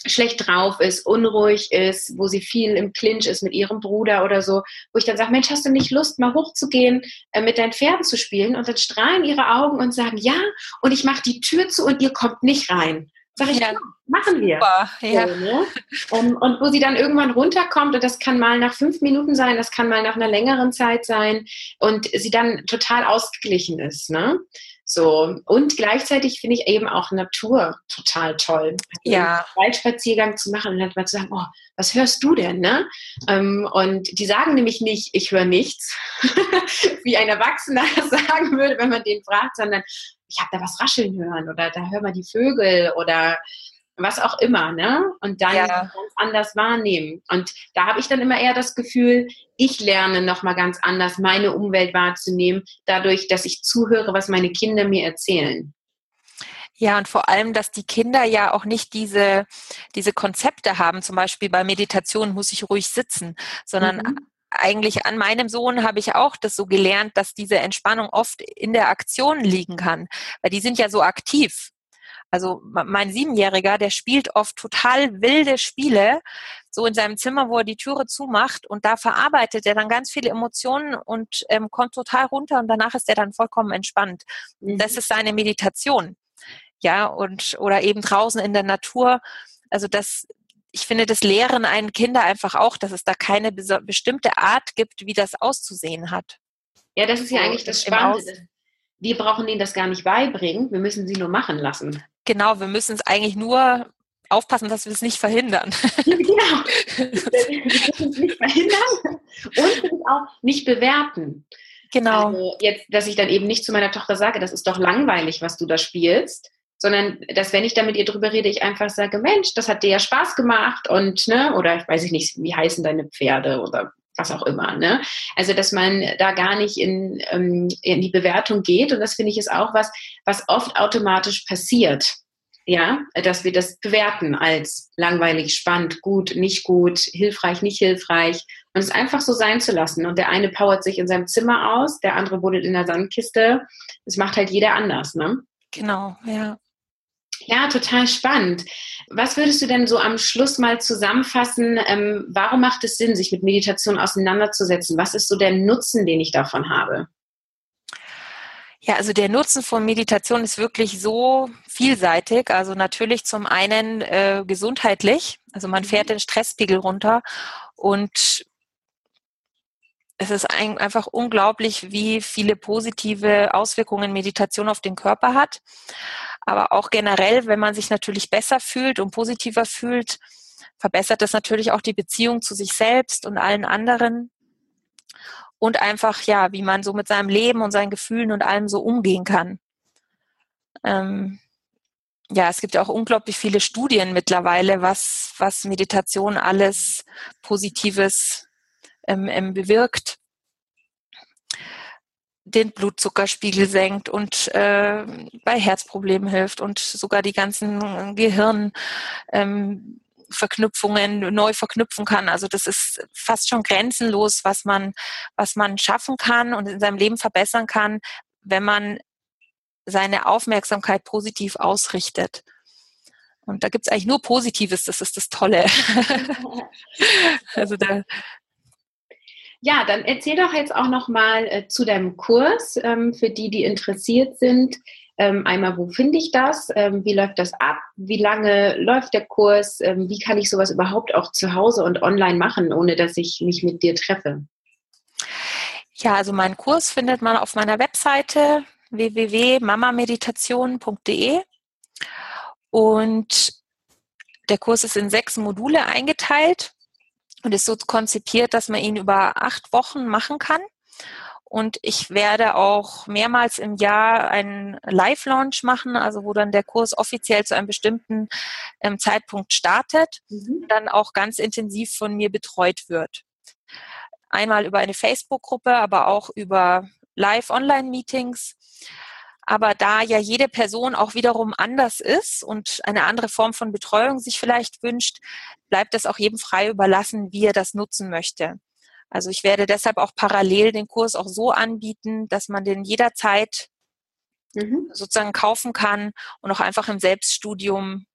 schlecht drauf ist, unruhig ist, wo sie viel im Clinch ist mit ihrem Bruder oder so, wo ich dann sage, Mensch, hast du nicht Lust, mal hochzugehen, äh, mit deinen Pferden zu spielen? Und dann strahlen ihre Augen und sagen, ja, und ich mache die Tür zu und ihr kommt nicht rein. Sag ich, ja, machen wir. Super, ja. So, ne? um, und wo sie dann irgendwann runterkommt, und das kann mal nach fünf Minuten sein, das kann mal nach einer längeren Zeit sein, und sie dann total ausgeglichen ist. Ne? So. Und gleichzeitig finde ich eben auch Natur total toll. Ja. Einen Waldspaziergang zu machen und dann mal zu sagen, oh, was hörst du denn? Ne? Ähm, und die sagen nämlich nicht, ich höre nichts, wie ein Erwachsener sagen würde, wenn man den fragt, sondern ich habe da was rascheln hören oder da hör mal die Vögel oder was auch immer, ne? Und dann ja. ganz anders wahrnehmen. Und da habe ich dann immer eher das Gefühl, ich lerne nochmal ganz anders, meine Umwelt wahrzunehmen, dadurch, dass ich zuhöre, was meine Kinder mir erzählen. Ja, und vor allem, dass die Kinder ja auch nicht diese, diese Konzepte haben. Zum Beispiel bei Meditation muss ich ruhig sitzen, sondern mhm. Eigentlich an meinem Sohn habe ich auch das so gelernt, dass diese Entspannung oft in der Aktion liegen kann, weil die sind ja so aktiv. Also mein Siebenjähriger, der spielt oft total wilde Spiele, so in seinem Zimmer, wo er die Türe zumacht und da verarbeitet er dann ganz viele Emotionen und ähm, kommt total runter und danach ist er dann vollkommen entspannt. Mhm. Das ist seine Meditation. Ja, und oder eben draußen in der Natur. Also das, ich finde, das lehren einen Kinder einfach auch, dass es da keine bestimmte Art gibt, wie das auszusehen hat. Ja, das ist ja eigentlich das Spannende. Wir brauchen ihnen das gar nicht beibringen, wir müssen sie nur machen lassen. Genau, wir müssen es eigentlich nur aufpassen, dass wir es nicht verhindern. genau. Wir müssen es nicht verhindern und auch nicht bewerten. Genau. Also jetzt, dass ich dann eben nicht zu meiner Tochter sage, das ist doch langweilig, was du da spielst, sondern dass wenn ich da mit ihr drüber rede, ich einfach sage, Mensch, das hat dir ja Spaß gemacht und ne, oder ich weiß nicht, wie heißen deine Pferde oder was auch immer. Ne? Also dass man da gar nicht in, ähm, in die Bewertung geht und das finde ich ist auch was, was oft automatisch passiert. Ja, dass wir das bewerten als langweilig, spannend, gut, nicht gut, hilfreich, nicht hilfreich und es einfach so sein zu lassen. Und der eine powert sich in seinem Zimmer aus, der andere buddelt in der Sandkiste. Das macht halt jeder anders, ne? Genau, ja. Ja, total spannend. Was würdest du denn so am Schluss mal zusammenfassen? Ähm, warum macht es Sinn, sich mit Meditation auseinanderzusetzen? Was ist so der Nutzen, den ich davon habe? Ja, also der Nutzen von Meditation ist wirklich so vielseitig. Also natürlich zum einen äh, gesundheitlich, also man fährt mhm. den Stresspegel runter und es ist ein, einfach unglaublich, wie viele positive Auswirkungen Meditation auf den Körper hat. Aber auch generell, wenn man sich natürlich besser fühlt und positiver fühlt, verbessert das natürlich auch die Beziehung zu sich selbst und allen anderen. Und einfach, ja, wie man so mit seinem Leben und seinen Gefühlen und allem so umgehen kann. Ähm, ja, es gibt ja auch unglaublich viele Studien mittlerweile, was, was Meditation alles Positives ähm, ähm, bewirkt den Blutzuckerspiegel senkt und äh, bei Herzproblemen hilft und sogar die ganzen Gehirnverknüpfungen ähm, neu verknüpfen kann. Also das ist fast schon grenzenlos, was man, was man schaffen kann und in seinem Leben verbessern kann, wenn man seine Aufmerksamkeit positiv ausrichtet. Und da gibt's eigentlich nur Positives, das ist das Tolle. also da, ja, dann erzähl doch jetzt auch noch mal äh, zu deinem Kurs ähm, für die, die interessiert sind. Ähm, einmal, wo finde ich das? Ähm, wie läuft das ab? Wie lange läuft der Kurs? Ähm, wie kann ich sowas überhaupt auch zu Hause und online machen, ohne dass ich mich mit dir treffe? Ja, also meinen Kurs findet man auf meiner Webseite www.mamameditation.de und der Kurs ist in sechs Module eingeteilt und ist so konzipiert, dass man ihn über acht Wochen machen kann. Und ich werde auch mehrmals im Jahr einen Live-Launch machen, also wo dann der Kurs offiziell zu einem bestimmten ähm, Zeitpunkt startet, mhm. dann auch ganz intensiv von mir betreut wird. Einmal über eine Facebook-Gruppe, aber auch über Live-Online-Meetings. Aber da ja jede Person auch wiederum anders ist und eine andere Form von Betreuung sich vielleicht wünscht, bleibt es auch jedem frei überlassen, wie er das nutzen möchte. Also ich werde deshalb auch parallel den Kurs auch so anbieten, dass man den jederzeit mhm. sozusagen kaufen kann und auch einfach im Selbststudium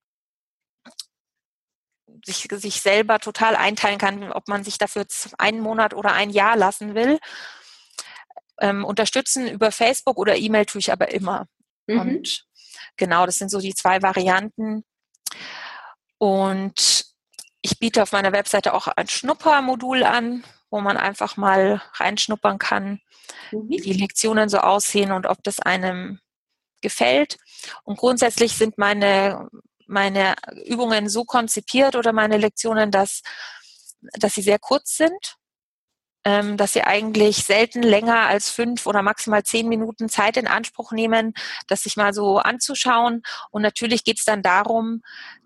sich, sich selber total einteilen kann, ob man sich dafür einen Monat oder ein Jahr lassen will. Ähm, unterstützen über Facebook oder E-Mail tue ich aber immer. Mhm. Und genau, das sind so die zwei Varianten. Und ich biete auf meiner Webseite auch ein Schnuppermodul an, wo man einfach mal reinschnuppern kann, mhm. wie die Lektionen so aussehen und ob das einem gefällt. Und grundsätzlich sind meine, meine Übungen so konzipiert oder meine Lektionen, dass, dass sie sehr kurz sind, dass sie eigentlich selten länger als fünf oder maximal zehn Minuten Zeit in Anspruch nehmen, das sich mal so anzuschauen. Und natürlich geht es dann darum,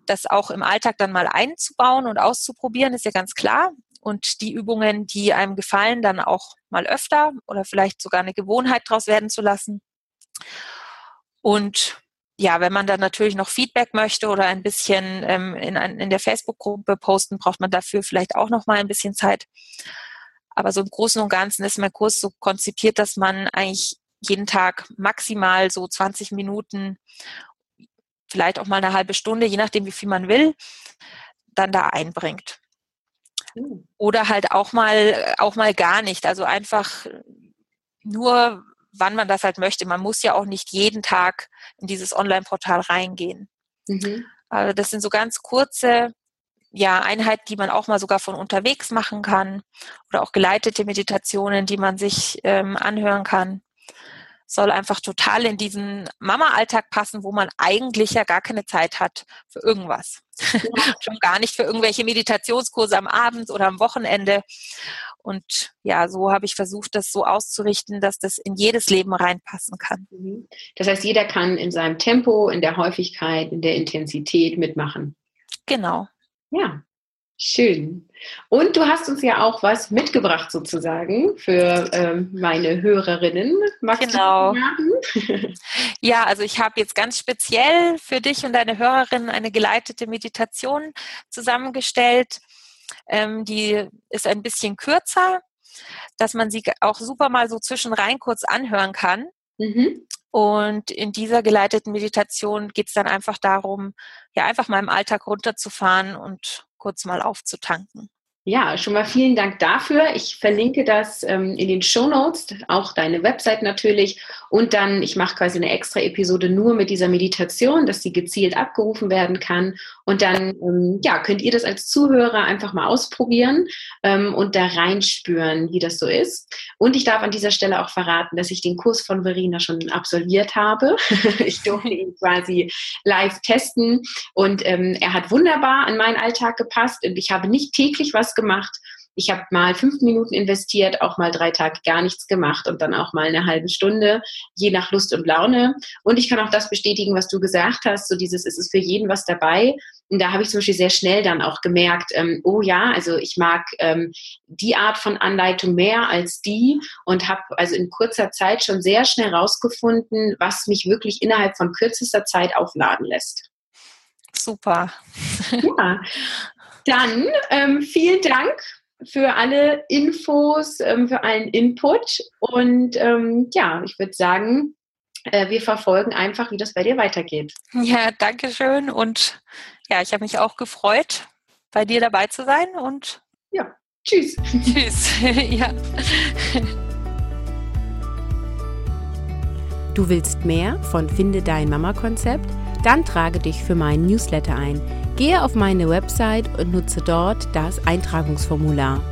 das auch im Alltag dann mal einzubauen und auszuprobieren, ist ja ganz klar. Und die Übungen, die einem gefallen, dann auch mal öfter oder vielleicht sogar eine Gewohnheit daraus werden zu lassen. Und ja, wenn man dann natürlich noch Feedback möchte oder ein bisschen ähm, in, in der Facebook-Gruppe posten, braucht man dafür vielleicht auch noch mal ein bisschen Zeit. Aber so im Großen und Ganzen ist mein Kurs so konzipiert, dass man eigentlich jeden Tag maximal so 20 Minuten, vielleicht auch mal eine halbe Stunde, je nachdem, wie viel man will, dann da einbringt. Hm. Oder halt auch mal, auch mal gar nicht. Also einfach nur wann man das halt möchte. Man muss ja auch nicht jeden Tag in dieses Online-Portal reingehen. Mhm. Also das sind so ganz kurze ja, Einheiten, die man auch mal sogar von unterwegs machen kann oder auch geleitete Meditationen, die man sich ähm, anhören kann soll einfach total in diesen Mama-Alltag passen, wo man eigentlich ja gar keine Zeit hat für irgendwas. Ja. Schon gar nicht für irgendwelche Meditationskurse am Abend oder am Wochenende. Und ja, so habe ich versucht, das so auszurichten, dass das in jedes Leben reinpassen kann. Mhm. Das heißt, jeder kann in seinem Tempo, in der Häufigkeit, in der Intensität mitmachen. Genau. Ja, Schön. Und du hast uns ja auch was mitgebracht sozusagen für ähm, meine Hörerinnen. Magst genau. ja, also ich habe jetzt ganz speziell für dich und deine Hörerinnen eine geleitete Meditation zusammengestellt. Ähm, die ist ein bisschen kürzer, dass man sie auch super mal so zwischenrein kurz anhören kann. Mhm. Und in dieser geleiteten Meditation geht es dann einfach darum, ja, einfach mal im Alltag runterzufahren und kurz mal aufzutanken. Ja, schon mal vielen Dank dafür. Ich verlinke das ähm, in den Show Notes, auch deine Website natürlich. Und dann, ich mache quasi eine extra Episode nur mit dieser Meditation, dass sie gezielt abgerufen werden kann. Und dann, ähm, ja, könnt ihr das als Zuhörer einfach mal ausprobieren ähm, und da reinspüren, wie das so ist. Und ich darf an dieser Stelle auch verraten, dass ich den Kurs von Verena schon absolviert habe. ich durfte ihn quasi live testen und ähm, er hat wunderbar an meinen Alltag gepasst. Und ich habe nicht täglich was gemacht. Ich habe mal fünf Minuten investiert, auch mal drei Tage gar nichts gemacht und dann auch mal eine halbe Stunde, je nach Lust und Laune. Und ich kann auch das bestätigen, was du gesagt hast, so dieses, es ist für jeden was dabei. Und da habe ich zum Beispiel sehr schnell dann auch gemerkt, ähm, oh ja, also ich mag ähm, die Art von Anleitung mehr als die und habe also in kurzer Zeit schon sehr schnell rausgefunden, was mich wirklich innerhalb von kürzester Zeit aufladen lässt. Super. Ja, dann ähm, vielen Dank für alle Infos, ähm, für allen Input. Und ähm, ja, ich würde sagen, äh, wir verfolgen einfach, wie das bei dir weitergeht. Ja, danke schön. Und ja, ich habe mich auch gefreut, bei dir dabei zu sein. Und ja, tschüss. Tschüss. ja. Du willst mehr von Finde dein Mama-Konzept? Dann trage dich für meinen Newsletter ein. Gehe auf meine Website und nutze dort das Eintragungsformular.